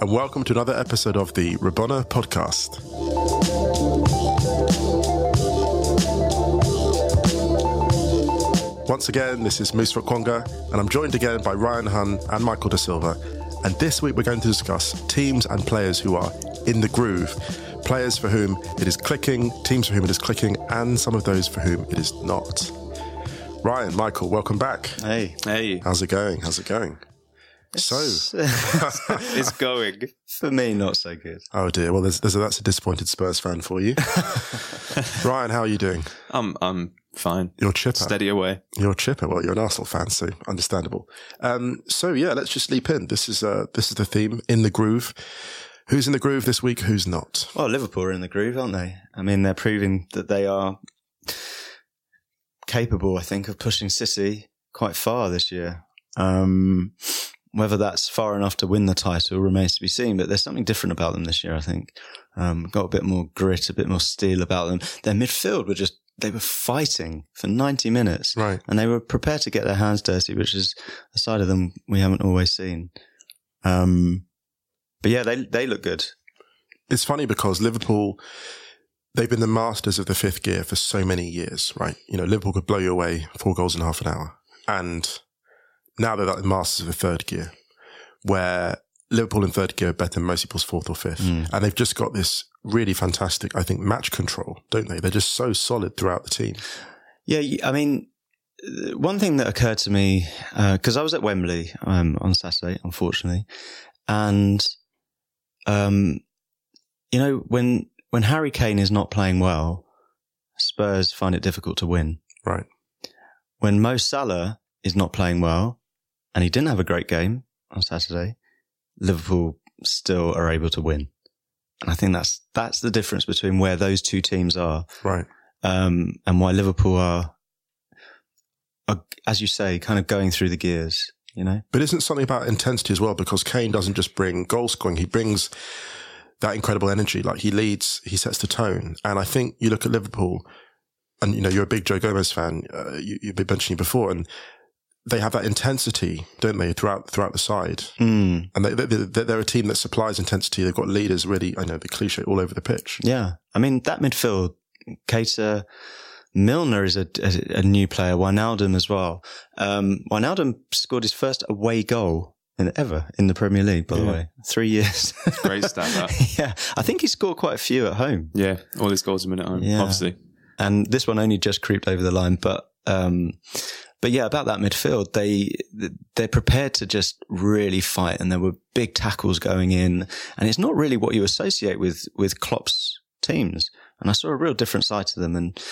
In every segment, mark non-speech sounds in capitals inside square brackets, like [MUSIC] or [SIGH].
and welcome to another episode of the Rabona podcast. Once again, this is Musa Okwonga, and I'm joined again by Ryan Hunn and Michael da Silva. And this week we're going to discuss teams and players who are in the groove. Players for whom it is clicking, teams for whom it is clicking, and some of those for whom it is not. Ryan, Michael, welcome back. Hey, hey, How's it going? How's it going? So, [LAUGHS] it's going for me. Not so good. oh dear. Well, there's, there's a, that's a disappointed Spurs fan for you. [LAUGHS] Ryan, how are you doing? I'm I'm fine. You're chipper. Steady away. You're a chipper. Well, you're an Arsenal fan, so understandable. Um, so yeah, let's just leap in. This is uh, this is the theme in the groove. Who's in the groove this week? Who's not? Well, Liverpool are in the groove, aren't they? I mean, they're proving that they are capable. I think of pushing City quite far this year. Um, whether that's far enough to win the title remains to be seen. But there's something different about them this year. I think um, got a bit more grit, a bit more steel about them. Their midfield were just they were fighting for 90 minutes, Right. and they were prepared to get their hands dirty, which is a side of them we haven't always seen. Um, but yeah, they they look good. It's funny because Liverpool, they've been the masters of the fifth gear for so many years, right? You know, Liverpool could blow you away four goals in half an hour, and now they're like the masters of the third gear, where Liverpool in third gear are better than most people's fourth or fifth, and they've just got this really fantastic, I think, match control, don't they? They're just so solid throughout the team. Yeah, I mean, uh, one thing that occurred to me because I was at Wembley um, on Saturday, unfortunately, and um, you know when when Harry Kane is not playing well, Spurs find it difficult to win. Right. When Mo Salah is not playing well, and he didn't have a great game on Saturday, Liverpool still are able to win. And I think that's that's the difference between where those two teams are Right. um, and why Liverpool are, are, as you say, kind of going through the gears. You know, But isn't something about intensity as well? Because Kane doesn't just bring goal scoring; he brings that incredible energy. Like he leads, he sets the tone. And I think you look at Liverpool, and you know you're a big Joe Gomez fan. Uh, you, you've been mentioning before, and they have that intensity, don't they, throughout throughout the side? mm, And they, they, they- they're a team that supplies intensity. They've got leaders really, I know the cliche, all over the pitch. yeah. I mean, that midfield, Keita, Milner is a, a, a new player. Wijnaldum as well. Um, Wijnaldum scored his first away goal in ever in the Premier League. By the way, three years. [LAUGHS] Great stat that. [LAUGHS] yeah, I think he scored quite a few at home. Yeah, all his goals a minute home. Yeah. Obviously, and this one only just creeped over the line. But um, but yeah, about that midfield, they they're prepared to just really fight, and there were big tackles going in, and it's not really what you associate with with Klopp's teams. And I saw a real different side to them, and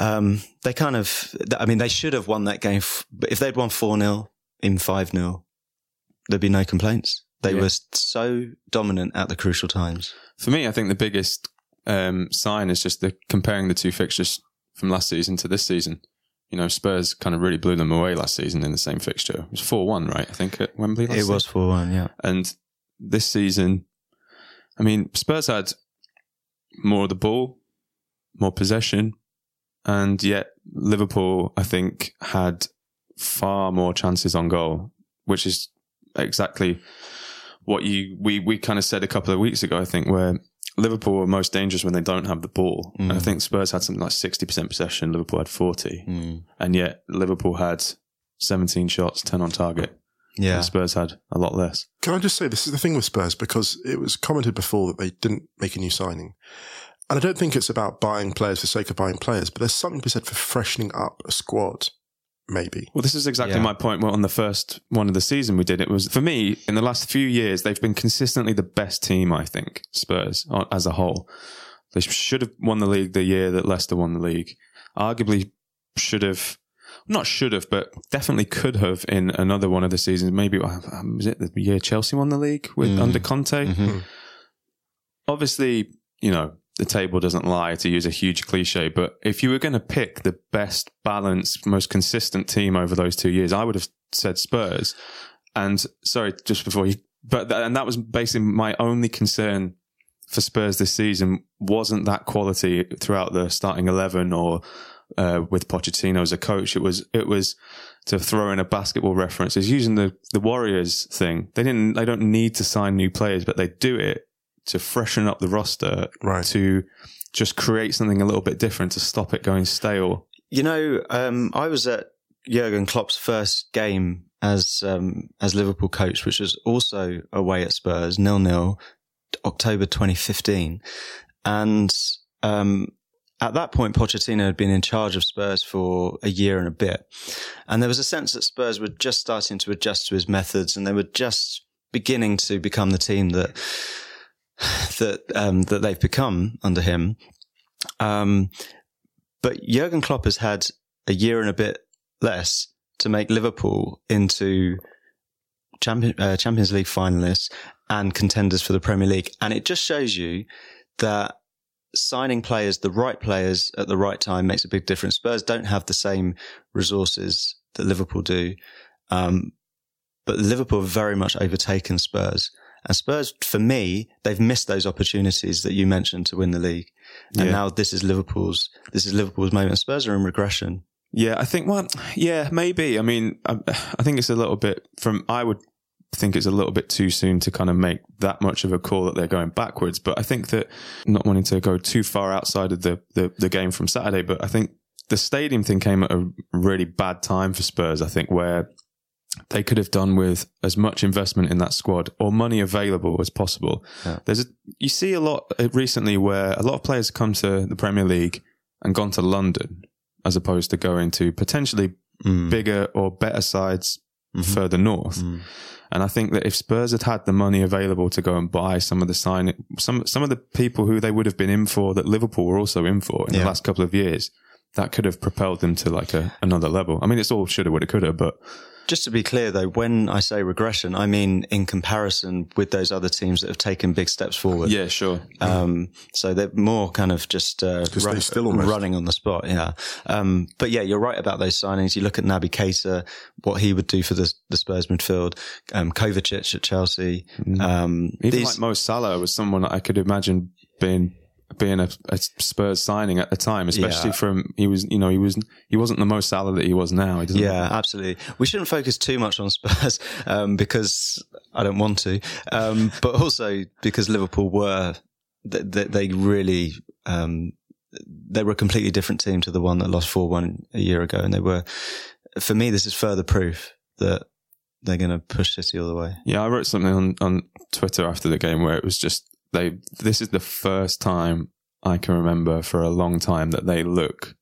um, they kind of, I mean, they should have won that game. But if they'd won four 0 in five 0 there'd be no complaints. They Yeah. were so dominant at the crucial times. for me, I think the biggest um, sign is just the comparing the two fixtures from last season to this season. You know, Spurs kind of really blew them away last season in the same fixture. It was four one, right? I think at Wembley. Last It was four one, yeah. And this season, I mean, Spurs had more of the ball, more possession, and yet Liverpool, I think, had far more chances on goal, which is exactly what you we we kind of said a couple of weeks ago. I think where Liverpool are most dangerous when they don't have the ball, and I Mm. think Spurs had something like sixty percent possession. Liverpool had forty, Mm. and yet Liverpool had seventeen shots, ten on target. Yeah. and Spurs had a lot less. Can I just say this is the thing with Spurs because it was commented before that they didn't make a new signing. And I don't think it's about buying players for the sake of buying players, but there's something to be said for freshening up a squad. Maybe. Well, this is exactly Yeah. my point. Well, on the first one of the season we did, it was for me in the last few years they've been consistently the best team. I think Spurs as a whole. They should have won the league the year that Leicester won the league. Arguably, should have not should have, but definitely could have in another one of the seasons. Maybe um, was it the year Chelsea won the league with Mm. under Conte? Mhm. obviously, you know, the table doesn't lie to use a huge cliche, but if you were going to pick the best balanced, most consistent team over those two years, I would have said Spurs. And sorry, just before you, but, and that was basically my only concern for Spurs this season wasn't that quality throughout the starting 11 or, uh, with Pochettino as a coach. It was, it was to throw in a basketball reference is using the, the Warriors thing. They didn't, they don't need to sign new players, but they do it to freshen up the roster, Right. to just create something a little bit different to stop it going stale. You know, um, I was at Jurgen Klopp's first game as um, as Liverpool coach, which was also away at Spurs, nil nil, October 2015, and um, at that point, Pochettino had been in charge of Spurs for a year and a bit, and there was a sense that Spurs were just starting to adjust to his methods, and they were just beginning to become the team that [SIGHS] that um, that they've become under him. Um, but Jurgen Klopp has had a year and a bit less to make Liverpool into champion, uh, Champions League finalists and contenders for the Premier League. And it just shows you that signing players, the right players at the right time makes a big difference. Spurs don't have the same resources that Liverpool do. Um, but Liverpool have very much overtaken Spurs. And Spurs, for me, they've missed those opportunities that you mentioned to win the league. And Yeah. now this is Liverpool's, this is Liverpool's moment. Spurs are in regression. Yeah, I think, well, yeah, maybe. I mean, I, I think it's a little bit from, I would think it's a little bit too soon to kind of make that much of a call that they're going backwards. But I think that not wanting to go too far outside of the, the, the game from Saturday, but I think the stadium thing came at a really bad time for Spurs, I think, where they could have done with as much investment in that squad or money available as possible. Yeah. There's a, you see a lot uh, recently where a lot of players come to the Premier League and gone to London as opposed to going to potentially Mm. bigger or better sides Mhm. further north. Mm. And I think that if Spurs had had the money available to go and buy some of the sign, some some of the people who they would have been in for that Liverpool were also in for in Yeah. the last couple of years, that could have propelled them to like a, another level. I mean, it's all shoulda, woulda, coulda, but Just to be clear though, when I say regression, I mean in comparison with those other teams that have taken big steps forward. yeah, sure. Um, so they're more kind of just uh, Because they still running on the spot. Yeah. Um, but yeah, you're right about those signings. You look at Naby Keita, what he would do for the, the Spurs midfield, um, Kovacic at Chelsea. Um, Even these- like Mo Salah was someone I could imagine being being a, a Spurs signing at the time, especially Yeah. from he was you know he was he wasn't the most Salah that he was now. He Yeah, absolutely. We shouldn't focus too much on Spurs [LAUGHS] um, because I don't want to, um, but also because Liverpool were they, they, they really um, they were a completely different team to the one that lost four one a year ago, and they were. For me, this is further proof that they're going to push City all the way. Yeah, I wrote something on, on Twitter after the game where it was just they. This is the first time I can remember for a long time that they look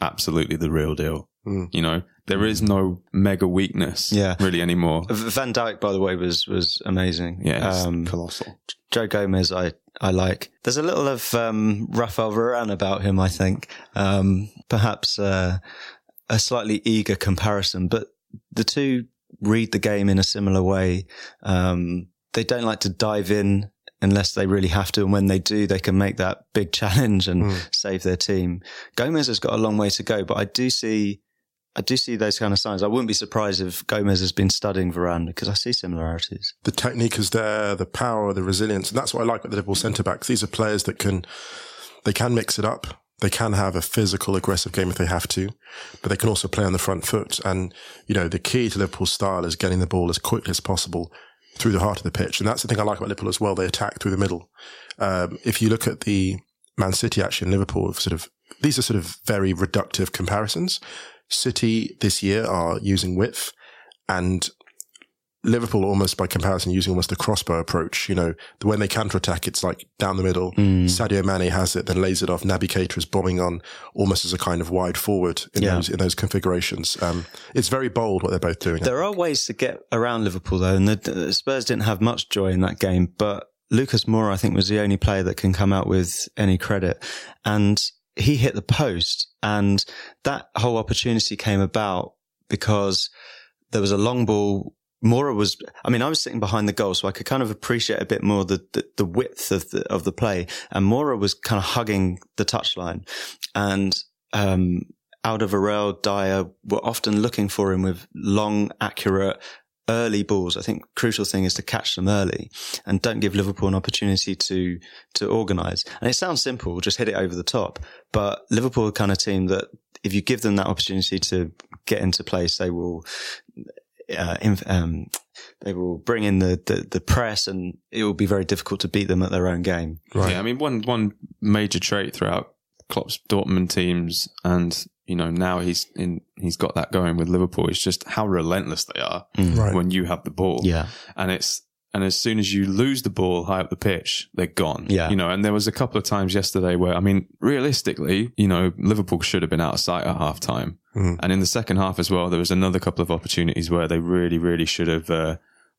absolutely the real deal. Mm. You know, there is no mega weakness, Yeah. really anymore. Van Dijk, by the way, was was amazing. Yeah, Um, colossal. Joe Gomez, I, I like. There's a little of um, Rafael Varane about him, I think. Um, perhaps uh, a slightly eager comparison, but the two read the game in a similar way. Um, they don't like to dive in unless they really have to, and when they do, they can make that big [LAUGHS] challenge and hmm. save their team. Gomez has got a long way to go, but I do see. I do see those kind of signs. I wouldn't be surprised if Gomez has been studying Varane because I see similarities. the technique is there, the power, the resilience, and that's what I like about the Liverpool centre backs. These are players that can they can mix it up. They can have a physical, aggressive game if they have to, but they can also play on the front foot. And you know, the key to Liverpool's style is getting the ball as quickly as possible through the heart of the pitch, and that's the thing I like about Liverpool as well. They attack through the middle. Um, if you look at the Man City action, Liverpool have sort of these are sort of very reductive comparisons. City this year are using width and Liverpool almost by comparison using almost a crossbow approach. You know, the when they counter attack, it's like down the middle. Mm. Sadio Mane has it, then lays it off. Naby Keita is bombing on almost as a kind of wide forward in Yeah. those in those configurations. Um, it's very bold what they're both doing. There are ways to get around Liverpool though, and the, the Spurs didn't have much joy in that game. But Lucas Moura, I think, was the only player that can come out with any credit, and he hit the post, and that whole opportunity came about because there was a long ball. Moura was, I mean, I was sitting behind the goal, so I could kind of appreciate a bit more the, the, the width of the, of the play. And Moura was kind of hugging the touchline and, um, Alderweireld, Dier were often looking for him with long, accurate, early balls. I think crucial thing is to catch them early and don't give Liverpool an opportunity to, to organise. And it sounds simple, just hit it over the top. But Liverpool are kind of team that if you give them that opportunity to get into place, they will, uh, inf- um, they will bring in the, the, the press and it will be very difficult to beat them at their own game. Right. Yeah, I mean, one one major trait throughout Klopp's Dortmund teams, and you know now he's in, he's got that going with Liverpool. It's just how relentless they are Right. when you have the ball. Yeah. and it's and as soon as you lose the ball high up the pitch, they're gone. Yeah. you know. And there was a couple of times yesterday where I mean, realistically, you know, Liverpool should have been out of sight at half time. Mm. And in the second half as well, there was another couple of opportunities where they really, really should have uh,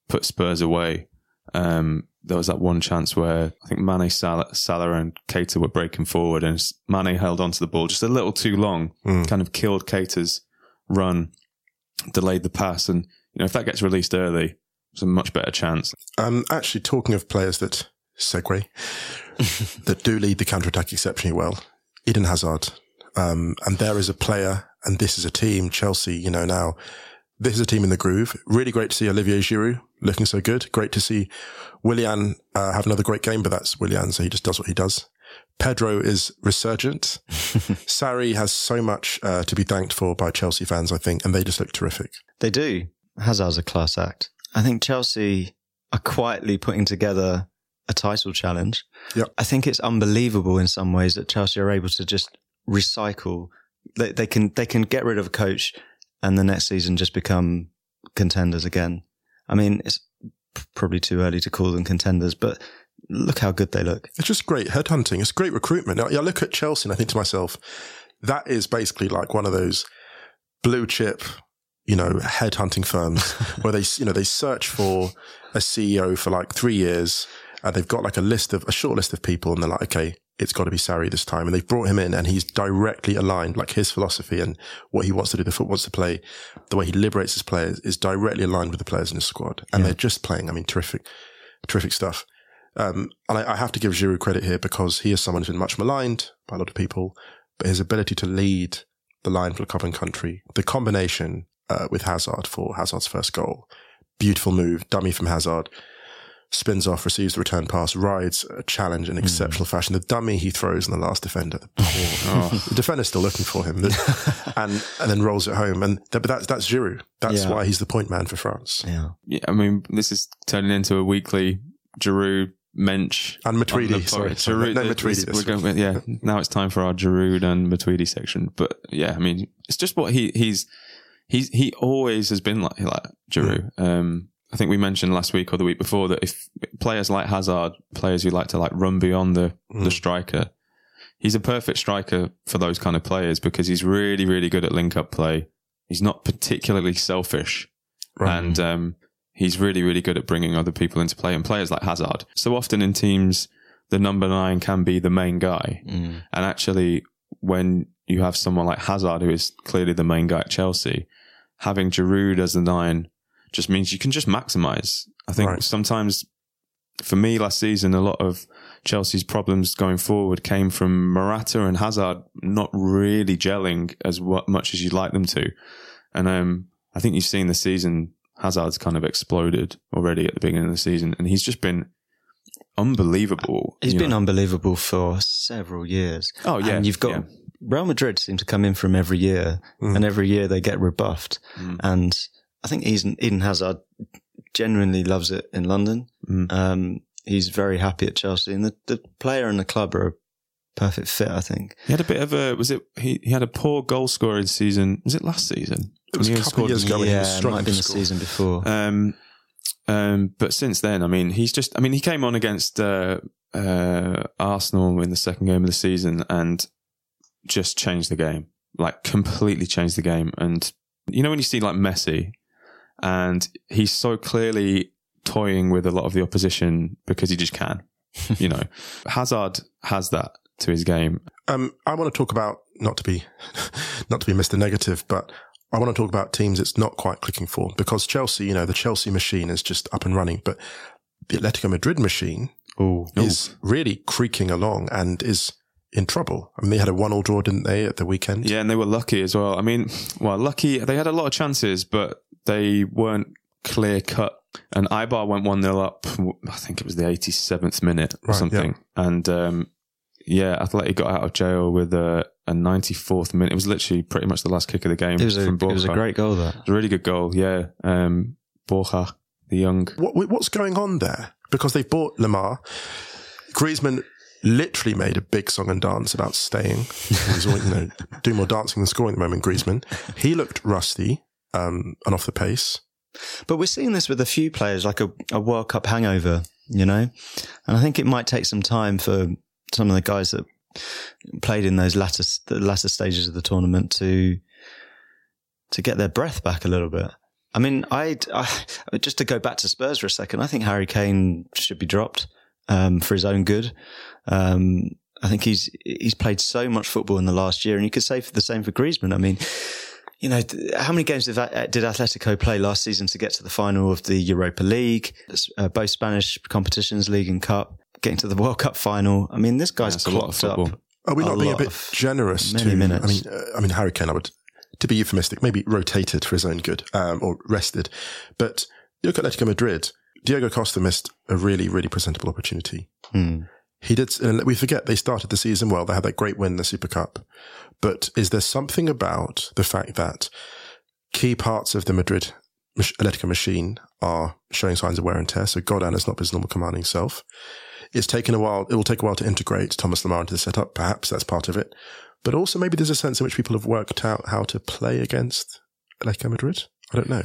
put Spurs away. Um, there was that one chance where I think Mane, Salah, Salah and Keita were breaking forward and Mane held onto the ball just a little too long, Mm. kind of killed Keita's run, delayed the pass. And, you know, if that gets released early, it's a much better chance. Um, actually, talking of players that segue [LAUGHS] that do lead the counter attack exceptionally well, Eden Hazard. Um, and there is a player, and this is a team, Chelsea. You know now, this is a team in the groove. Really great to see Olivier Giroud looking so good. Great to see Willian uh, have another great game, but that's Willian, so he just does what he does. Pedro is resurgent. [LAUGHS] Sarri has so much uh, to be thanked for by Chelsea fans, I think, and they just look terrific. They do. Hazard's a class act. I think Chelsea are quietly putting together a title challenge. Yep. I think it's unbelievable in some ways that Chelsea are able to just recycle. They, they can they can get rid of a coach and the next season just become contenders again. I mean, it's probably too early to call them contenders, but look how good they look. It's just great headhunting. It's great recruitment. Now, I look at Chelsea and I think to myself, that is basically like one of those blue chip, you know, headhunting firms [LAUGHS] where they, you know, they search for a CEO for like three years and they've got like a list of, a short list of people and they're like, okay, it's got to be Sarri this time. And they've brought him in and he's directly aligned, like his philosophy and what he wants to do, the foot wants to play, the way he liberates his players is directly aligned with the players in his squad. And they're just playing, I mean, terrific, terrific stuff. Um, and I, I have to give Giroud credit here because he is someone who's been much maligned by a lot of people, but his ability to lead the line for the club and country, the combination uh, with Hazard for Hazard's first goal, beautiful move, dummy from Hazard, spins off, receives the return pass, rides a challenge in exceptional fashion. The dummy he throws on the last defender, the, [LAUGHS] poor, the defender's still looking for him, [LAUGHS] and and then rolls it home. And but that's that's Giroud. That's Yeah. why he's the point man for France. Yeah. Yeah, I mean, this is turning into a weekly Giroud Mensch. And Matuidi, sorry, sorry. Giroud, No, this- Matuidi we're going with- yeah, now it's time for our Giroud and Matuidi section. But yeah, I mean, it's just what he he's he's he always has been like like Giroud. Um, I think we mentioned last week or the week before that if players like Hazard, players who like to like run beyond the the striker, he's a perfect striker for those kind of players because he's really really good at link up play. He's not particularly selfish Right. and um, he's really, really good at bringing other people into play. And players like Hazard, so often in teams, the number nine can be the main guy. Mm. And actually, when you have someone like Hazard, who is clearly the main guy at Chelsea, having Giroud as the nine just means you can just maximize. I think Right. sometimes, for me last season, a lot of Chelsea's problems going forward came from Morata and Hazard not really gelling as much as you'd like them to. And um, I think you've seen the season, Hazard's kind of exploded already at the beginning of the season, and he's just been unbelievable. He's been know. unbelievable for several years. Oh, yeah, And you've got yeah. Real Madrid seem to come in from every year Mm. and every year they get rebuffed. Mm. And I think Eden, Eden Hazard genuinely loves it in London. Mm. Um, he's very happy at Chelsea and the, the player and the club are a perfect fit, I think. He had a bit of a was it he, he had a poor goal scoring season. Was it last season? It was a couple scored- of years ago when he was yeah, it might have been the season before. Um, Um, but since then, I mean, he's just, I mean, he came on against, uh, uh, Arsenal in the second game of the season and just changed the game, like completely changed the game. And you know, when you see like Messi and he's so clearly toying with a lot of the opposition because he just can, [LAUGHS] you know, Hazard has that to his game. Um, I want to talk about not to be [LAUGHS] not to be Mr. Negative, but I want to talk about teams it's not quite clicking for because Chelsea, you know, the Chelsea machine is just up and running, but the Atletico Madrid machine Ooh. is really creaking along and is in trouble. I mean, they had a one-all draw, didn't they, at the weekend? Yeah, and they were lucky as well. I mean, well, lucky. They had a lot of chances, but they weren't clear cut. And Eibar went one 0 up. I think it was the 87th minute or Right, something. And um, yeah, Athletic got out of jail with a, a 94th minute. It was literally pretty much the last kick of the game. It was a, it was a great goal, that. It was a really good goal. Yeah, um, Borja, the young. What, what's going on there? Because they bought Lemar. Griezmann literally made a big song and dance about staying. He's always, you know, [LAUGHS] doing more dancing than scoring at the moment, Griezmann. He looked rusty um, and off the pace. But we're seeing this with a few players, like a, a World Cup hangover, you know? And I think it might take some time for some of the guys that played in those latter, the latter stages of the tournament to, to get their breath back a little bit. I mean, I, I just to go back to Spurs for a second, I think Harry Kane should be dropped, um, for his own good. Um, I think he's, he's played so much football in the last year and you could say for the same for Griezmann. I mean, you know, how many games did, that, did Atletico play last season to get to the final of the Europa League, uh, both Spanish competitions, League and Cup, getting to the World Cup final? I mean, this guy's That's a lot of clocked football. up. Are we a not being a bit generous? many to, minutes. I mean, uh, I mean, Harry Kane, I would, to be euphemistic, maybe rotated for his own good um, or rested. But you look at Atletico Madrid. Diego Costa missed a really, really presentable opportunity. Hmm. He did, and we forget they started the season well. They had that great win in the Super Cup. But is there something about the fact that key parts of the Madrid Atletico machine are showing signs of wear and tear? So Godin has not his normal commanding self. It's taken a while. It will take a while to integrate Thomas Lemar into the setup. Perhaps that's part of it. But also maybe there's a sense in which people have worked out how to play against Atletico Madrid. I don't know.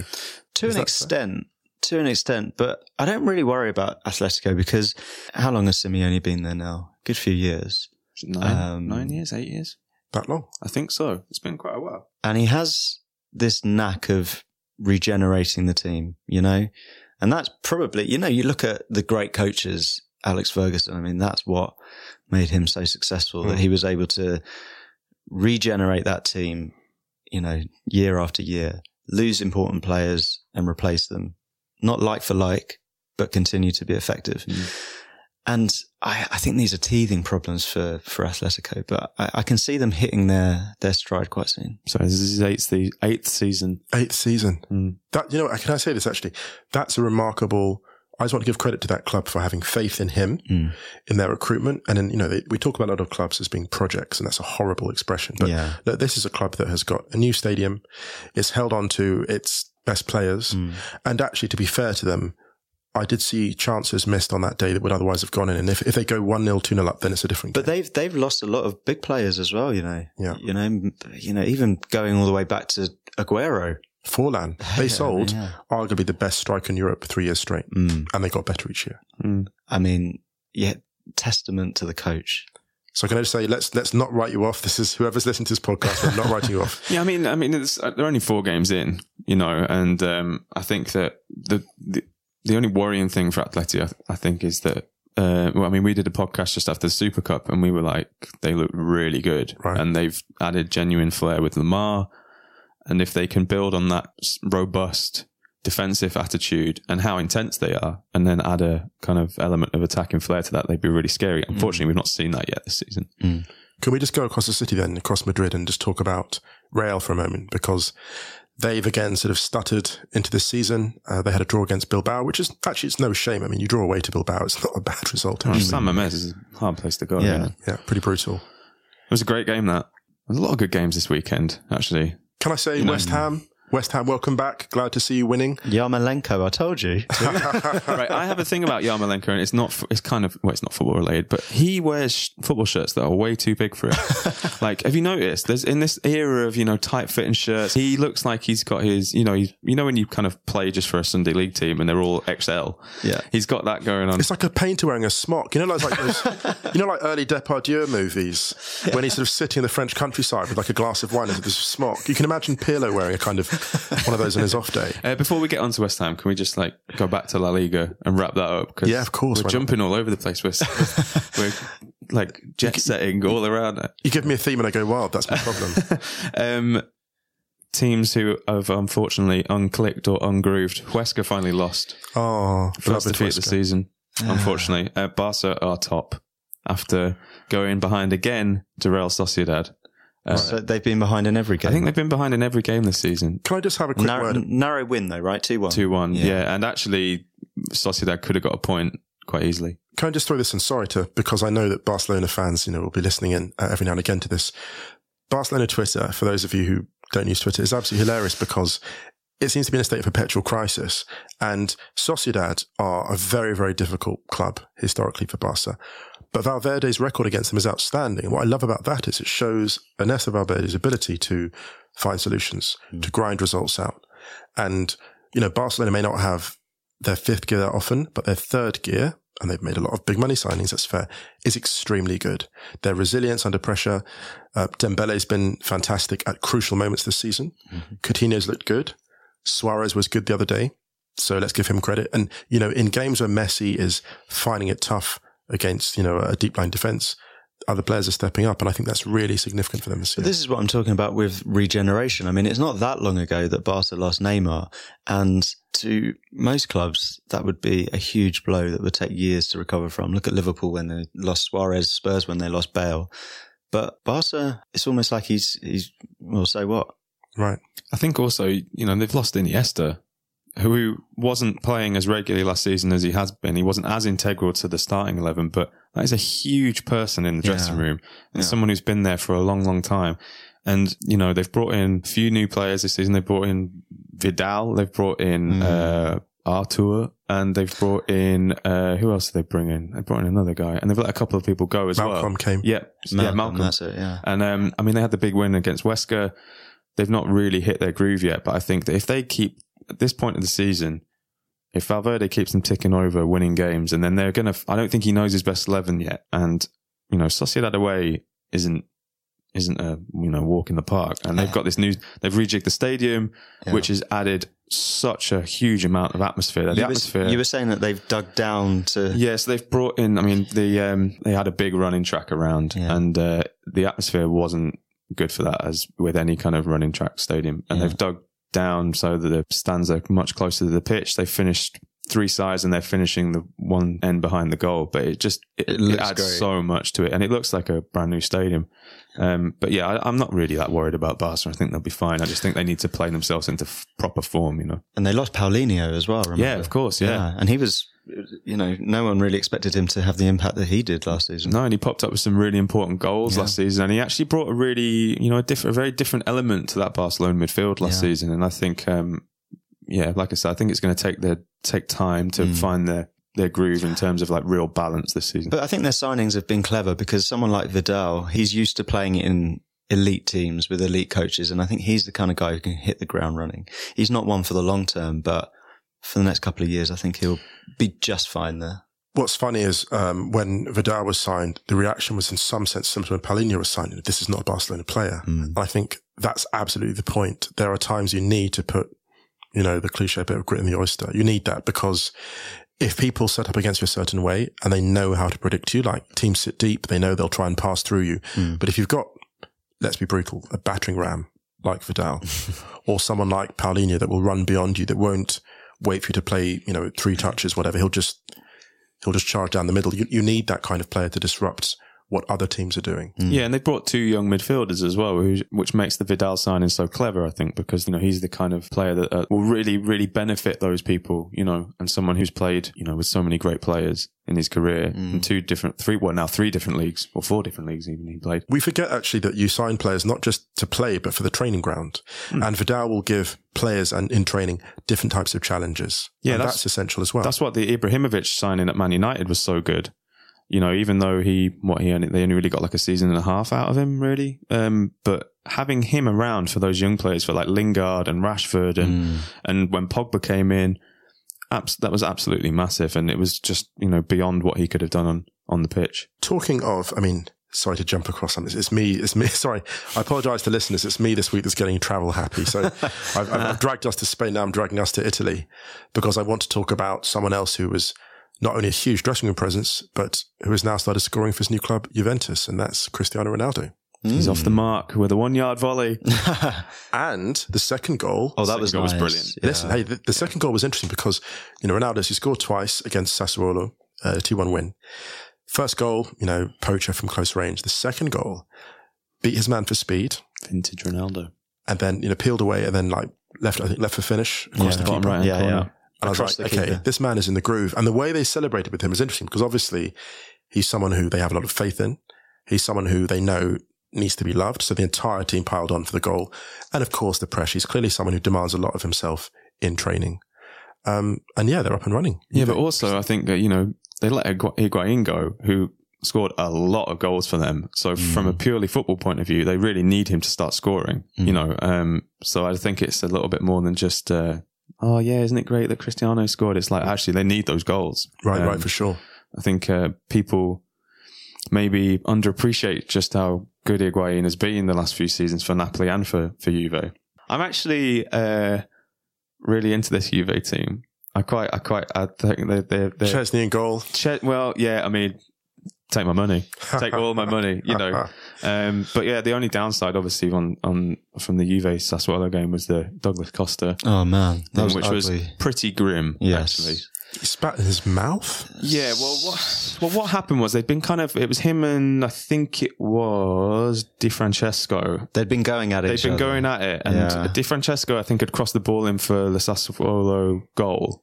To Is an extent, to an extent, but I don't really worry about Atletico because how long has Simeone been there now? Good few years. Is it Nine, Um, nine years, eight years? That long. I think so. It's been quite a while. and he has this knack of regenerating the team, you know, and that's probably, you know, you look at the great coaches, Alex Ferguson. I mean, that's what made him so successful that he was able to regenerate that team, you know, year after year, lose important players and replace them, not like for like, but continue to be effective. And I, I think these are teething problems for, for Atletico, but I, I can see them hitting their, their stride quite soon. So this is his eighth, se- eighth season. Eighth season. Mm. That you know, can I say this actually? That's a remarkable. I just want to give credit to that club for having faith in him, Mm. in their recruitment, and then, you know they, we talk about a lot of clubs as being projects, and that's a horrible expression. But Yeah. look, this is a club that has got a new stadium, it's held on to its best players, Mm. and actually, to be fair to them. I did see chances missed on that day that would otherwise have gone in. And if, if they go 1 0, 2 0 up, then it's a different But game. they've they've lost a lot of big players as well. You know. Yeah. You know. You know. Even going all the way back to Aguero. Forlan, [LAUGHS] they Yeah, sold yeah. arguably the best striker in Europe three years straight, Mm. and they got better each year. I mean, yeah. Testament to the coach. So can I just say, let's let's not write you off. This is whoever's listening to this podcast. I'm not writing you off. [LAUGHS] Yeah, I mean, I mean, it's, uh, they're only four games in, you know, and um, I think that the, the the only worrying thing for Atleti, I, I think, is that. Uh, well, I mean, we did a podcast just after the Super Cup, and we were like, they look really good, Right. and they've added genuine flair with Lemar, and if they can build on that robust defensive attitude and how intense they are, and then add a kind of element of attacking flair to that, they'd be really scary. Mm. Unfortunately, we've not seen that yet this season. Mm. Can we just go across the city then, across Madrid, and just talk about Real for a moment because they've again sort of stuttered into this season. Uh, they had a draw against Bilbao, which is actually it's no shame. I mean, you draw away to Bilbao; it's [LAUGHS] not a bad result. Oh, actually. San Mamés is a hard place to go. Yeah. isn't? Yeah, pretty brutal. It was a great game. That there's a lot of good games this weekend. Actually, Can I say West Ham? West Ham, welcome back. Glad to see you winning. Yarmolenko, I told you. [LAUGHS] right, I have a thing about Yarmolenko, and it's not. It's kind of well, it's not football related, but he wears football shirts that are way too big for him. [LAUGHS] like, have you noticed? There's in this era of you know tight fitting shirts, he looks like he's got his you know he's you know when you kind of play just for a Sunday league team and they're all XL. Yeah. he's got that going on. It's like a painter wearing a smock. You know, like, like those, [LAUGHS] you know, like early Depardieu movies when he's sort of sitting in the French countryside with like a glass of wine and this smock. You can imagine Pirlo wearing a kind of [LAUGHS] one of those on his off day. Uh, before we get on to West Ham, can we just like go back to La Liga and wrap that up? 'Cause Yeah, of course, We're why not? jumping all over the place. We're, [LAUGHS] we're like jet setting all around. You give me a theme and I go wild. That's my problem. [LAUGHS] Um, teams who have unfortunately unclicked or ungrooved. Huesca finally lost. Oh, First defeat of the season, unfortunately. Uh, Barca are top after going behind again to Real Sociedad. Uh, so they've been behind in every game. I think they've been behind in every game this season. Can I just have a quick narrow, word? narrow win though, right? Two one. 2 1. Yeah. And actually, Sociedad could have got a point quite easily. Can I just throw this in? Sorry to, because I know that Barcelona fans, you know, will be listening in uh, every now and again to this. Barcelona Twitter, for those of you who don't use Twitter, is absolutely hilarious because it seems to be in a state of perpetual crisis. And Sociedad are a very, very difficult club historically for Barca. But Valverde's record against them is outstanding. And what I love about that is it shows Ernesto Valverde's ability to find solutions, to grind results out. And, you know, Barcelona may not have their fifth gear that often, but their third gear, and they've made a lot of big money signings, that's fair, is extremely good. Their resilience under pressure, uh, Dembele's been fantastic at crucial moments this season. Coutinho's looked good. Suarez was good the other day. So let's give him credit. And, you know, in games where Messi is finding it tough against, you know, a deep line defense, other players are stepping up. And I think that's really significant for them this year. But this is what I'm talking about with regeneration. I mean, it's not that long ago that Barca lost Neymar, and to most clubs, that would be a huge blow that would take years to recover from. Look at Liverpool when they lost Suarez, Spurs when they lost Bale. But Barca, it's almost like he's he's well, so what? right. I think also, you know, they've lost Iniesta, who wasn't playing as regularly last season as he has been. He wasn't as integral to the starting 11, but that is a huge person in the dressing Yeah. room and someone who's been there for a long, long time. And, you know, they've brought in a few new players this season. They've brought in Vidal, they've brought in, uh, Artur, and they've brought in, uh, who else did they bring in? They brought in another guy and they've let a couple of people go as well. Malcom came. Yeah. yeah, Malcom. That's it. Yeah. And um, I mean, they had the big win against Huesca. They've not really hit their groove yet, but I think that if they keep at this point of the season, if Valverde keeps them ticking over, winning games, and then they're gonna, I don't think he knows his best eleven yet. And you know, Sociedad away isn't isn't a you know walk in the park, and they've got this new, they've rejigged the stadium, which has added such a huge amount of atmosphere. The You were, atmosphere, you were saying that they've dug down to. Yes, they've brought in. I mean, the um, they had a big running track around, Yeah. and uh, the atmosphere wasn't good for that, as with any kind of running track stadium. And Yeah. they've dug down so that the stands are much closer to the pitch. They finished three sides, and they're finishing the one end behind the goal. But it just it, It adds great. so much to it, and it looks like a brand new stadium. Um, but yeah, I, I'm not really that worried about Barca. I think they'll be fine. I just think they need to play themselves into f- proper form. You know. And they lost Paulinho as well. Remember? Yeah, of course, yeah. And he was, you know, no one really expected him to have the impact that he did last season. No, and he popped up with some really important goals last season, and he actually brought a really, you know, a, diff- a very different element to that Barcelona midfield last Yeah. season. And I think, um, yeah, like I said, I think it's going to take their take time to find their their groove in terms of like real balance this season. But I think their signings have been clever because someone like Vidal, he's used to playing in elite teams with elite coaches. And I think he's the kind of guy who can hit the ground running. He's not one for the long term, but for the next couple of years, I think he'll be just fine there. What's funny is um, when Vidal was signed, the reaction was in some sense similar to when Paulinho was signed. This is not a Barcelona player. And I think that's absolutely the point. There are times you need to put, you know, the cliche bit of grit in the oyster. You need that because if people set up against you a certain way and they know how to predict you, like teams sit deep, they know they'll try and pass through you. But if you've got, let's be brutal, a battering ram like Vidal [LAUGHS] or someone like Paulinho that will run beyond you, that won't wait for you to play, you know, three touches, whatever. He'll just, he'll just charge down the middle. You, you need that kind of player to disrupt what other teams are doing. Yeah, and they brought two young midfielders as well, who, which makes the Vidal signing so clever, I think, because, you know, he's the kind of player that uh, will really, really benefit those people, you know, and someone who's played, you know, with so many great players in his career in two different, three, well, now three different leagues, or four different leagues even he played. We forget actually that you sign players not just to play, but for the training ground. Hmm. And Vidal will give players and in training different types of challenges. Yeah, And that's- that's, essential as well. That's what the Ibrahimovic signing at Man United was so good. You know, even though he, what he only, they only really got like a season and a half out of him, really. Um, but having him around for those young players, for like Lingard and Rashford, and and when Pogba came in, abs- that was absolutely massive, and it was just you know beyond what he could have done on on the pitch. Talking of, I mean, sorry to jump across something. It's me. It's me. [LAUGHS] Sorry. I apologize to listeners. It's me this week that's getting travel happy. So [LAUGHS] I've, I've, I've dragged us to Spain. Now I'm dragging us to Italy because I want to talk about someone else who was not only a huge dressing room presence, but who has now started scoring for his new club, Juventus. And that's Cristiano Ronaldo. He's off Hmm. the mark with a one yard volley. [LAUGHS] And the second goal. Oh, that was goal was brilliant. Yeah. Listen, hey, the, the second goal was interesting because, you know, Ronaldo, he scored twice against Sassuolo, uh, 2-1 win. First goal, you know, poacher from close range. The second goal beat his man for speed Vintage Ronaldo. and then, you know, peeled away and then like left, I think left for finish across the bottom keeper. right. yeah, corner. yeah. And I was like, okay, keeper. this man is in the groove. And the way they celebrated with him is interesting because obviously he's someone who they have a lot of faith in. He's someone who they know needs to be loved. So the entire team piled on for the goal. And of course, the pressure. He's clearly someone who demands a lot of himself in training. Um, and yeah, they're up and running. Yeah, but also I think that you know they let Higu- Higuain go, who scored a lot of goals for them. So from a purely football point of view, they really need him to start scoring. You know, um, so I think it's a little bit more than just. Uh, Oh yeah, isn't it great that Cristiano scored? It's like actually they need those goals. Right, Um, right, for sure. I think uh, people maybe underappreciate just how good Higuain has been the last few seasons for Napoli and for for Juve. I'm actually uh, really into this Juve team. I quite, I quite, I think they they they Szczesny in goal. Che- well, yeah. I mean, take my money, [LAUGHS] take all my money, you know. Um, but yeah, the only downside, obviously, on on from the Juve Sassuolo game was the Douglas Costa, Oh man, that thing, was which ugly. was pretty grim. Yes. actually. He spat in his mouth. Yeah, well, what, well, what happened was they'd been kind of. It was him and I think it was Di Francesco. They'd been going at it. They'd each been other. going at it, and Yeah. Di Francesco, I think, had crossed the ball in for the Sassuolo goal,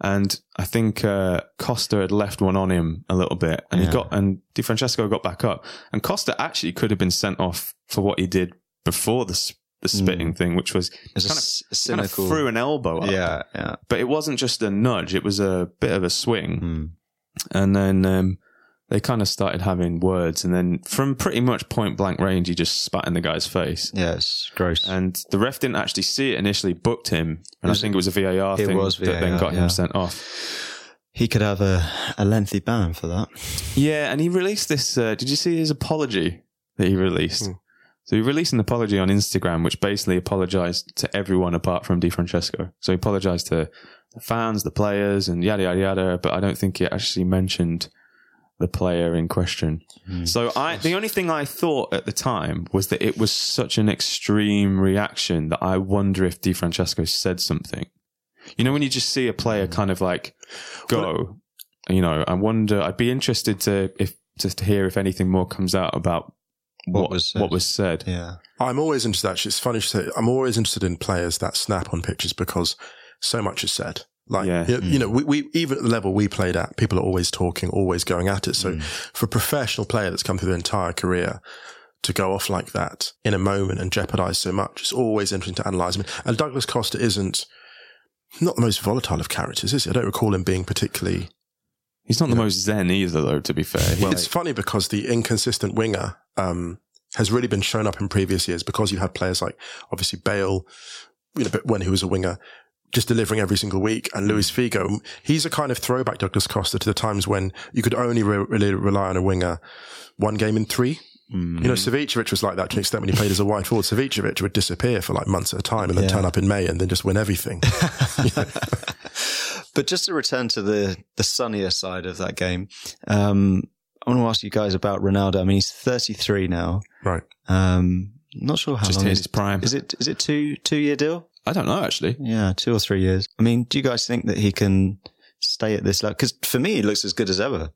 and I think uh, Costa had left one on him a little bit, and he got and Di Francesco got back up, and Costa actually could have been sent off for what he did before the the spitting thing, which was kind of, kind of threw an elbow up, Yeah, yeah. but it wasn't just a nudge; it was a bit of a swing. Hmm. And then um, they kind of started having words. And then from pretty much point blank range, he just spat in the guy's face. Yeah, it's gross. And the ref didn't actually see it initially, booked him. And I think it was a VAR it thing was that then got yeah. him sent off. he could have a, a lengthy ban for that. Yeah, and he released this. Uh, did you see his apology that he released? Hmm. So he released an apology on Instagram, which basically apologized to everyone apart from Di Francesco. So he apologized to the fans, the players, and yada yada yada. But I don't think he actually mentioned the player in question. Hmm. So I, the only thing I thought at the time was that it was such an extreme reaction that I wonder if Di Francesco said something. You know, when you just see a player Hmm. kind of like go, you know, I wonder. I'd be interested to if just to hear if anything more comes out about What what, was said. what was said. Yeah. I'm always interested, actually. It's funny to say, I'm always interested in players that snap on pitches because so much is said. Like, Yeah. you, you know, we, we, even at the level we played at, people are always talking, always going at it. So for a professional player that's come through their entire career to go off like that in a moment and jeopardize so much, it's always interesting to analyze. I mean, and Douglas Costa isn't, not the most volatile of characters, is he? I don't recall him being particularly He's not the most zen either, though. To be fair, He- it's funny because the inconsistent winger um, has really been shown up in previous years because you had players like obviously Bale, you know, but when he was a winger, just delivering every single week, and Luis Figo. He's a kind of throwback Douglas Costa to the times when you could only re- really rely on a winger one game in three. You know, Savicevic was like that to an extent when he played as a wide forward. Savicevic would disappear for like months at a time and then Yeah. turn up in May and then just win everything. [LAUGHS] [LAUGHS] But just to return to the the sunnier side of that game, um, I want to ask you guys about Ronaldo. I mean, he's 33 now. right. Um, not sure how Just long hit is his prime. Is it? Is it two two year deal? I don't know actually. Yeah, two or three years. I mean, do you guys think that he can stay at this level? Because for me, he looks as good as ever.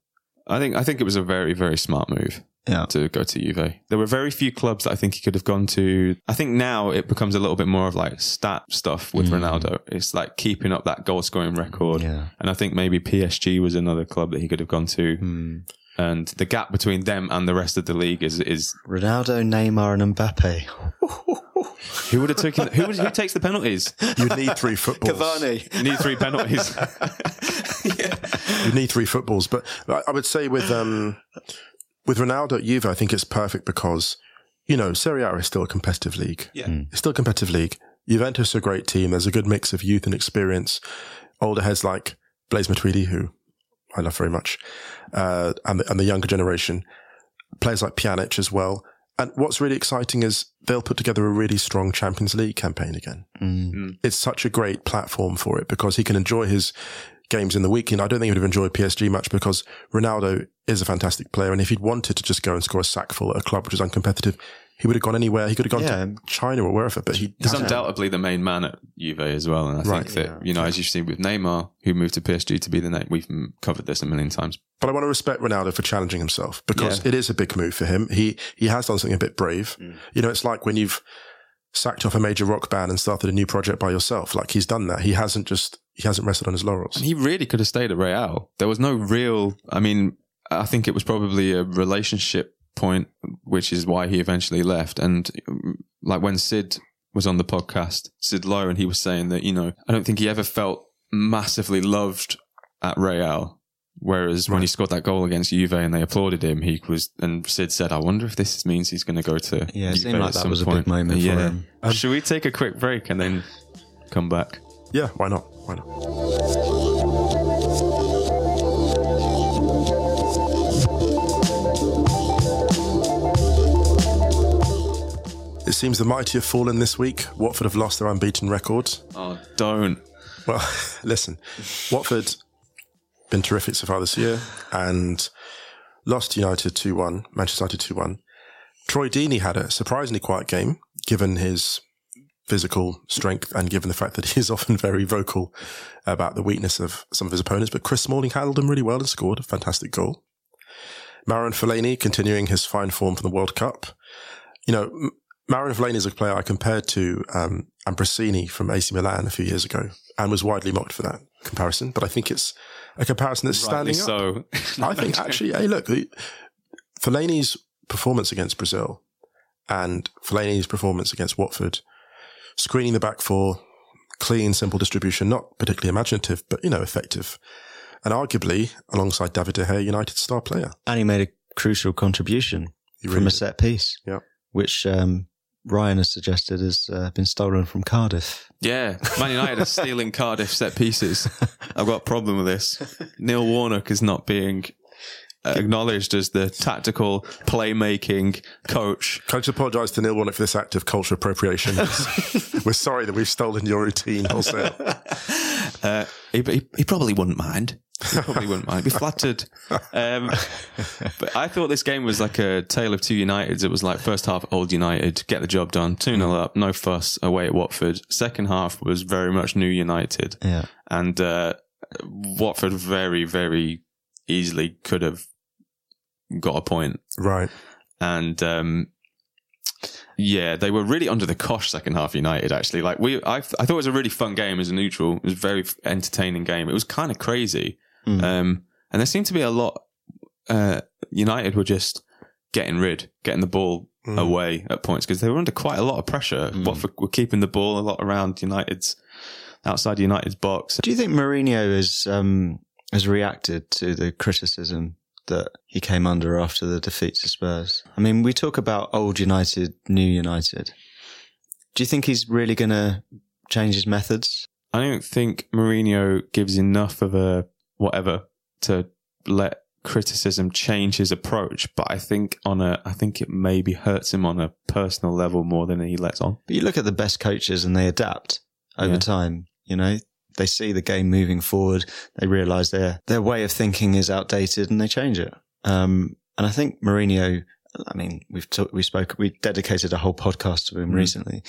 I think I think it was a very very smart move. Yeah. to go to Juve. There were very few clubs that I think he could have gone to. I think now it becomes a little bit more of like stat stuff with mm. Ronaldo. It's like keeping up that goal scoring record. Yeah. And I think maybe PSG was another club that he could have gone to. Hmm. And the gap between them and the rest of the league is is Ronaldo, Neymar, and Mbappe. [LAUGHS] [LAUGHS] who would have taken who would, who takes the penalties? You need three footballs. Cavani. You need three penalties. [LAUGHS] You need three footballs. But I I would say with um, with Ronaldo at Juve, I think it's perfect because you know Serie A is still a competitive league. Yeah. It's still a competitive league. Juventus are a great team. There's a good mix of youth and experience. Older heads like Blaise Matuidi, who I love very much, uh, and, the, and the younger generation. Players like Pjanic as well. And what's really exciting is they'll put together a really strong Champions League campaign again. Mm. Mm. It's such a great platform for it because he can enjoy his games in the weekend. I don't think he would have enjoyed PSG much because Ronaldo is a fantastic player. And if he'd wanted to just go and score a sackful at a club which is uncompetitive, he would have gone anywhere. He could have gone Yeah. to China or wherever, but he He's doesn't. undoubtedly the main man at Juve as well, and I Right. think that you know, as you've seen with Neymar, who moved to PSG to be the name, we've mm, covered this a million times. But I want to respect Ronaldo for challenging himself because Yeah. it is a big move for him. He he has done something a bit brave. You know, it's like when you've sacked off a major rock band and started a new project by yourself. Like he's done that. He hasn't just he hasn't rested on his laurels. He really could have stayed at Real. There was no real. I mean, I think it was probably a relationship point, which is why he eventually left. And like when Sid was on the podcast, Sid Lowe, and he was saying that you know, I don't think he ever felt massively loved at Real. Whereas when he scored that goal against Juve and they applauded him, he was, and Sid said, I wonder if this means he's going to go to Yeah, it Juve seemed like that some was a big point. moment for yeah. him. Um, Should we take a quick break and then come back? Yeah, why not? Why not? It seems the mighty have fallen this week. Watford have lost their unbeaten record. Oh, don't. Well, [LAUGHS] listen, Watford been terrific so far this year and lost United 2 1, Manchester United 2 1. Troy Deeney had a surprisingly quiet game, given his physical strength and given the fact that [LAUGHS] he is often very vocal about the weakness of some of his opponents. But Chris Smalling handled him really well and scored a fantastic goal. Marouane Fellaini continuing his fine form from the World Cup. You know, M- Marouane Fellaini is a player I compared to um, Ambrosini from AC Milan a few years ago and was widely mocked for that comparison. But I think it's a comparison that's Rightly standing up. so. I think [LAUGHS] actually, hey, look, the- Fellaini's performance against Brazil and Fellaini's performance against Watford, screening the back four, clean, simple distribution, not particularly imaginative, but you know, effective, and arguably alongside David De Gea, United star player. And he made a crucial contribution He from a did. set piece, Yeah. which um, Ryan has suggested has uh, been stolen from Cardiff. Yeah, Man United are [LAUGHS] stealing Cardiff set pieces. I've got a problem with this. Neil Warnock is not being acknowledged as the tactical playmaking coach. Can I just apologise to Neil Warnock for this act of cultural appropriation? [LAUGHS] We're sorry that we've stolen your routine wholesale. [LAUGHS] Uh, he, he, he probably wouldn't mind. He probably wouldn't mind. Be flattered. Um, but I thought this game was like a tale of two Uniteds. It was like first half, old United, get the job done, 2 0 up, no fuss, away at Watford. Second half was very much new United. Yeah. and uh, Watford very, very easily could have got a point. Right. And um, yeah, they were really under the cosh second half. United actually, like we, I, I thought it was a really fun game as a neutral. It was a very entertaining game. It was kind of crazy, um, and there seemed to be a lot. Uh, United were just getting rid, getting the ball away at points because they were under quite a lot of pressure. Watford were keeping the ball a lot around United's outside United's box. Do you think Mourinho has um, has reacted to the criticism that he came under after the defeat to Spurs? I mean, we talk about old United, new United. Do you think he's really going to change his methods? I don't think Mourinho gives enough of a whatever to let criticism change his approach. But I think on a, I think it maybe hurts him on a personal level more than he lets on. But you look at the best coaches and they adapt over Yeah. time. You know, they see the game moving forward. They realize their their way of thinking is outdated and they change it. Um, and I think Mourinho. I mean, we've talked, we spoke, we dedicated a whole podcast to him recently.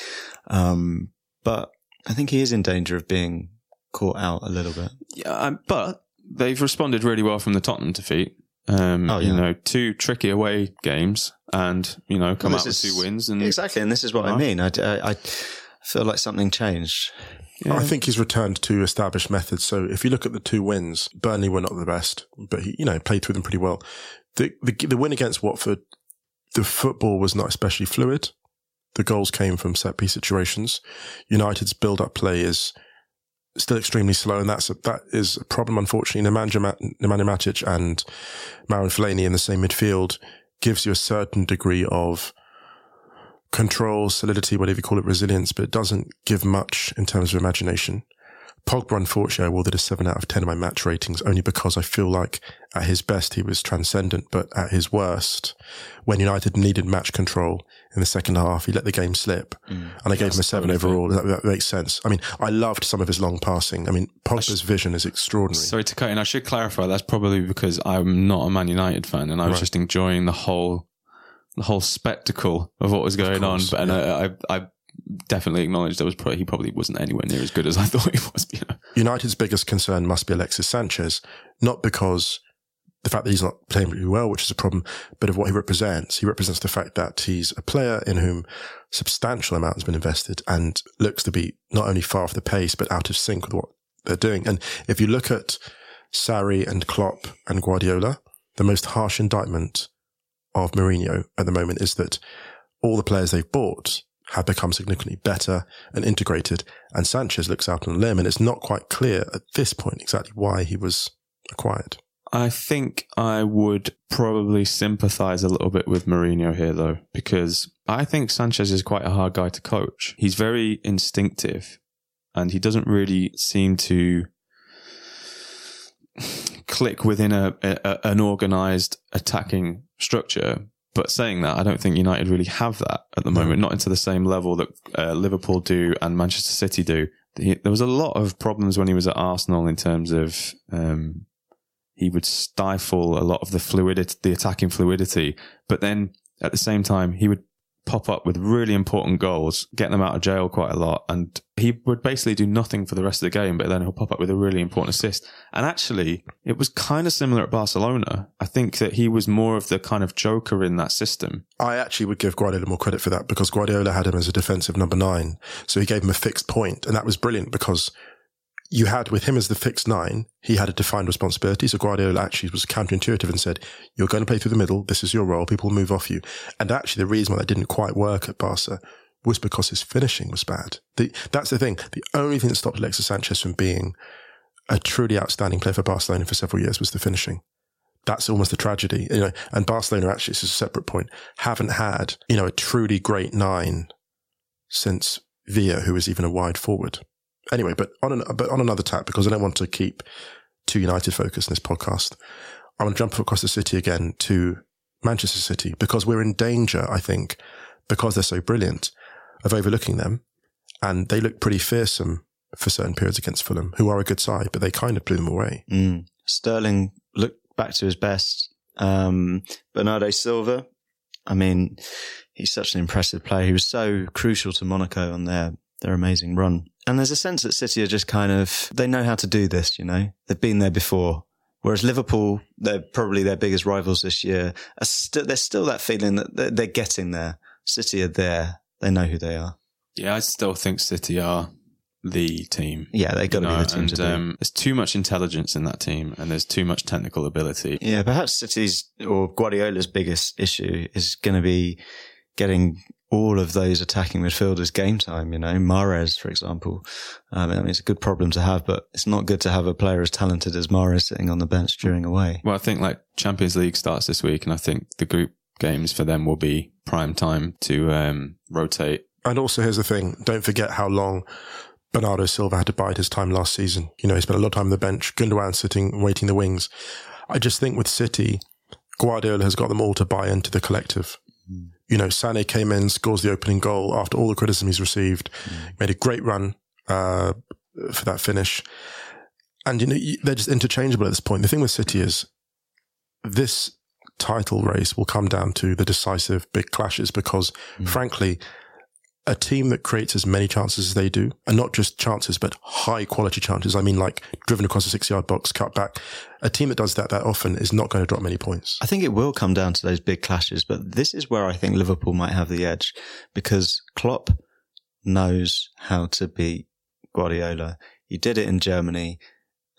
Um, but I think he is in danger of being caught out a little bit. Yeah, um, but they've responded really well from the Tottenham defeat. Um, Oh, You know, two tricky away games, and you know, come Well, out with two wins. And Exactly, and this is what I mean. I, I, I feel like something changed. Yeah. I think he's returned to established methods. So if you look at the two wins, Burnley were not the best, but he, you know, played through them pretty well. The, the, the win against Watford, the football was not especially fluid. The goals came from set piece situations. United's build up play is still extremely slow, and that's a, that is a problem. Unfortunately, Nemanja Ma- Nemanja Matic and Marouane Fellaini in the same midfield gives you a certain degree of control, solidity, whatever you call it, resilience, but it doesn't give much in terms of imagination. Pogba, unfortunately, I awarded a 7 out of 10 in my match ratings only because I feel like at his best he was transcendent, but at his worst, when United needed match control in the second half, he let the game slip. Mm. and I gave him a 7 overall. That, that makes sense. I mean, I loved some of his long passing. I mean, Pogba's vision is extraordinary. Sorry to cut in. I should clarify. That's probably because I'm not a Man United fan, and I was Right. just enjoying the whole, the whole spectacle of what was going course, on. But and I, I, I definitely acknowledged that was probably he probably wasn't anywhere near as good as I [LAUGHS] thought he was. You know? United's biggest concern must be Alexis Sanchez, not because the fact that he's not playing really well, which is a problem, but of what he represents. He represents the fact that he's a player in whom substantial amount has been invested and looks to be not only far off the pace, but out of sync with what they're doing. And if you look at Sarri and Klopp and Guardiola, the most harsh indictment of Mourinho at the moment is that all the players they've bought have become significantly better and integrated. And Sanchez looks out on a limb, and it's not quite clear at this point exactly why he was acquired. I think I would probably sympathise a little bit with Mourinho here, though, because I think Sanchez is quite a hard guy to coach. He's very instinctive, and he doesn't really seem to click within a, a an organised attacking structure. But saying that, I don't think United really have that at the moment, not into the same level that uh, Liverpool do and Manchester City do. He, there was a lot of problems when he was at Arsenal in terms of um, he would stifle a lot of the fluidity, the attacking fluidity. But then at the same time, he would pop up with really important goals, get them out of jail quite a lot. And he would basically do nothing for the rest of the game, but then he'll pop up with a really important assist. And actually, it was kind of similar at Barcelona. I think that he was more of the kind of joker in that system. I actually would give Guardiola more credit for that because Guardiola had him as a defensive number nine. So he gave him a fixed point, and that was brilliant because you had with him as the fixed nine, he had a defined responsibility. So Guardiola actually was counterintuitive and said, you're going to play through the middle. This is your role. People move off you. And actually the reason why that didn't quite work at Barca was because his finishing was bad. The, that's the thing. The only thing that stopped Alexis Sanchez from being a truly outstanding player for Barcelona for several years was the finishing. That's almost a tragedy, you know. And Barcelona actually, this is a separate point, haven't had, you know, a truly great nine since Villa, who was even a wide forward. Anyway, but on an, but on another tack, because I don't want to keep too United focused in this podcast, I'm going to jump across the city again to Manchester City because we're in danger, I think, because they're so brilliant, of overlooking them. And they look pretty fearsome for certain periods against Fulham, who are a good side, but they kind of blew them away. Mm. Sterling looked back to his best. Um, Bernardo Silva, I mean, he's such an impressive player. He was so crucial to Monaco on their, their amazing run. And there's a sense that City are just kind of, they know how to do this, you know? They've been there before. Whereas Liverpool, they're probably their biggest rivals this year. St- there's still that feeling that they're, they're getting there. City are there. They know who they are. Yeah, I still think City are the team. Yeah, they've got to You know, be the team and, to um, there's too much intelligence in that team, and there's too much technical ability. Yeah, perhaps City's or Guardiola's biggest issue is going to be getting all of those attacking midfielders game time. You know, Mahrez, for example. Um, I mean, it's a good problem to have, but it's not good to have a player as talented as Mahrez sitting on the bench during away. Well, I think like Champions League starts this week, and I think the group games for them will be prime time to um, rotate. And also, here's the thing: don't forget how long Bernardo Silva had to bide his time last season. You know, he spent a lot of time on the bench. Gundogan sitting, waiting the wings. I just think with City, Guardiola has got them all to buy into the collective. You know, Sané came in, scores the opening goal after all the criticism he's received. Made a great run uh, for that finish, and you know they're just interchangeable at this point. The thing with City is this title race will come down to the decisive big clashes because, frankly, a team that creates as many chances as they do, and not just chances, but high quality chances. I mean, like driven across a six yard box, cut back. A team that does that that often is not going to drop many points. I think it will come down to those big clashes, but this is where I think Liverpool might have the edge because Klopp knows how to beat Guardiola. He did it in Germany.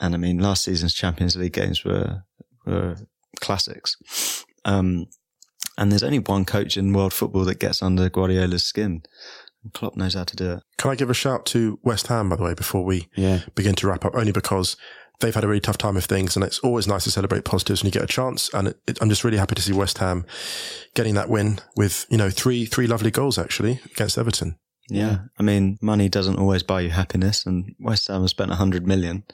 And I mean, last season's Champions League games were, were classics. Um, and there's only one coach in world football that gets under Guardiola's skin. And Klopp knows how to do it. Can I give a shout to West Ham, by the way, before we Yeah. begin to wrap up? Only because they've had a really tough time of things, and it's always nice to celebrate positives when you get a chance. And it, it, I'm just really happy to see West Ham getting that win with you know three three lovely goals actually against Everton. Yeah. I mean, money doesn't always buy you happiness and West Ham has spent a hundred million,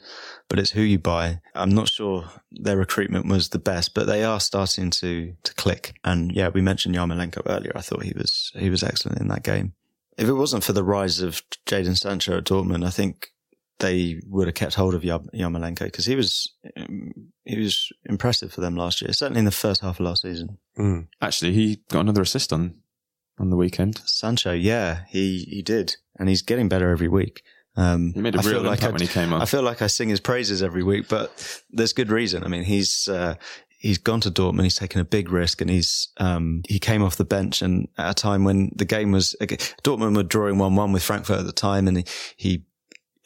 but it's who you buy. I'm not sure their recruitment was the best, but they are starting to, to click. And yeah, we mentioned Yarmolenko earlier. I thought he was, he was excellent in that game. If it wasn't for the rise of Jadon Sancho at Dortmund, I think they would have kept hold of Yar- Yarmolenko because he was, um, he was impressive for them last year, certainly in the first half of last season. Mm. Actually, he got another assist on on the weekend. Sancho, yeah, he, he did. And he's getting better every week. Um, He made a I feel real impact I- when he came on. I feel like I sing his praises every week, but there's good reason. I mean, he's, uh, he's gone to Dortmund. He's taken a big risk and he's, um, he came off the bench and at a time when the game was, Dortmund were drawing 1-1 with Frankfurt at the time and he, he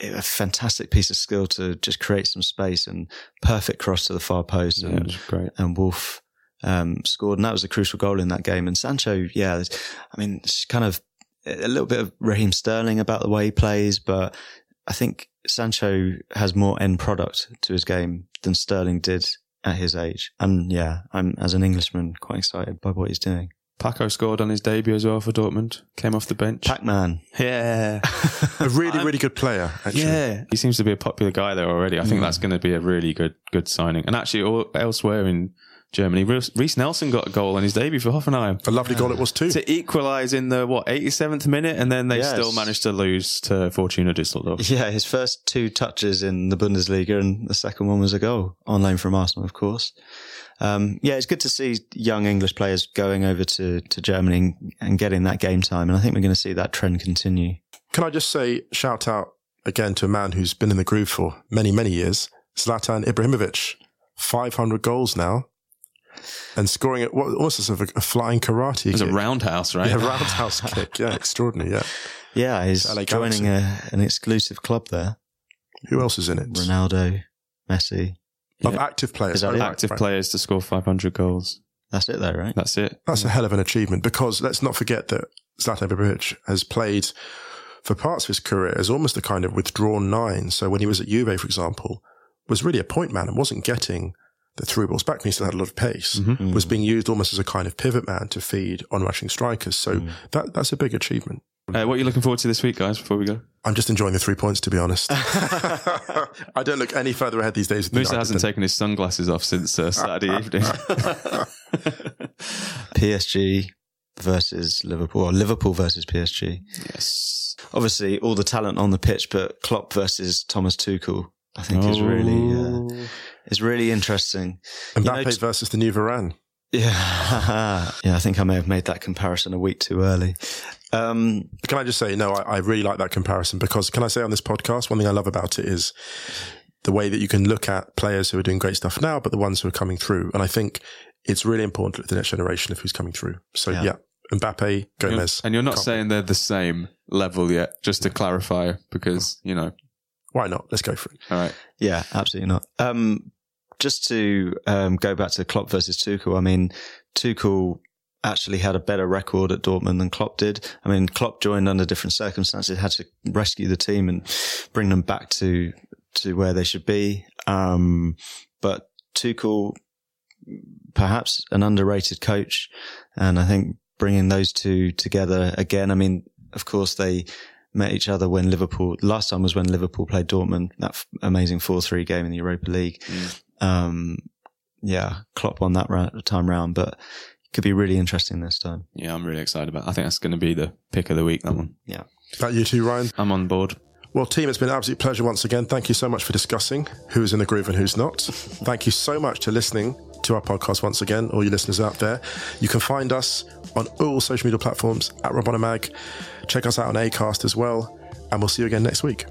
a fantastic piece of skill to just create some space and perfect cross to the far post Yeah, and, it great. and Wolf um, scored, and that was a crucial goal in that game. And Sancho, yeah, I mean, it's kind of a little bit of Raheem Sterling about the way he plays, but I think Sancho has more end product to his game than Sterling did at his age. And yeah, I'm as an Englishman quite excited by what he's doing. Paco scored on his debut as well for Dortmund. Came off the bench. Pac-Man. yeah. [LAUGHS] A really really good player. Actually. Yeah, he seems to be a popular guy there already. I think that's going to be a really good good signing. And actually, all, elsewhere in Germany, Reiss Reiss Nelson got a goal on his debut for Hoffenheim A lovely goal it was too. to equalise in the what 87th minute, and then they Yes. still managed to lose to Fortuna Düsseldorf. Yeah, his first two touches in the Bundesliga, and the second one was a goal on loan from Arsenal, of course. Um, yeah, it's good to see young English players going over to, to Germany and, and getting that game time, and I think we're going to see that trend continue. Can I just say shout out again to a man who's been in the groove for many many years, Zlatan Ibrahimovic, 500 goals now, and scoring it what almost as a, a flying karate. It was a roundhouse, right? Yeah, roundhouse [LAUGHS] kick. Yeah, extraordinary. Yeah. Yeah, he's LA joining a, an exclusive club there. Who else is in it? Ronaldo, Messi. Of active players. Is that Oh, right, Active right. players to score 500 goals. That's it, though, right? That's it. That's a hell of an achievement because let's not forget that Zlatan Ibrahimovic has played for parts of his career as almost a kind of withdrawn nine. So when he was at Juve, for example, was really a point man and wasn't getting the through balls back when he still had a lot of pace, was being used almost as a kind of pivot man to feed on rushing strikers. So that, that's a big achievement. Uh, what are you looking forward to this week, guys? Before we go, I'm just enjoying the three points, to be honest. [LAUGHS] [LAUGHS] I don't look any further ahead these days. with Musa hasn't taken his sunglasses off since uh, Saturday [LAUGHS] evening. PSG versus Liverpool, or Liverpool versus PSG. yes. Obviously, all the talent on the pitch, but Klopp versus Thomas Tuchel, I think is really Oh. uh, is really interesting. You know, Mbappe versus the new Varane. Yeah, [LAUGHS] yeah. I think I may have made that comparison a week too early. Um, Can I just say, no, I, I really like that comparison because can I say on this podcast, one thing I love about it is the way that you can look at players who are doing great stuff now, but the ones who are coming through. And I think it's really important for the next generation of who's coming through. So Yeah. yeah, Mbappe, Gomez. And you're not Can't- saying they're the same level yet, just to clarify, because, you know, Why not? Let's go for it. all right. yeah, absolutely not. Um, just to um, go back to Klopp versus Tuchel. I mean, Tuchel actually had a better record at Dortmund than Klopp did. I mean, Klopp joined under different circumstances, had to rescue the team and bring them back to to where they should be. Um, but Tuchel, perhaps an underrated coach, and I think bringing those two together again. I mean, of course they met each other when Liverpool last time was when Liverpool played Dortmund that f- amazing four three game in the Europa League. Um, yeah, Klopp won that ra- time round, but could be really interesting this time. Yeah, I'm really excited about it. I think that's going to be the pick of the week, that one. Yeah. That you too, Ryan. I'm on board. Well, team, it's been an absolute pleasure once again. Thank you so much for discussing who's in the groove and who's not. [LAUGHS] Thank you so much to listening to our podcast once again, all you listeners out there. You can find us on all social media platforms at Rabona Mag. Check us out on Acast as well, and we'll see you again next week.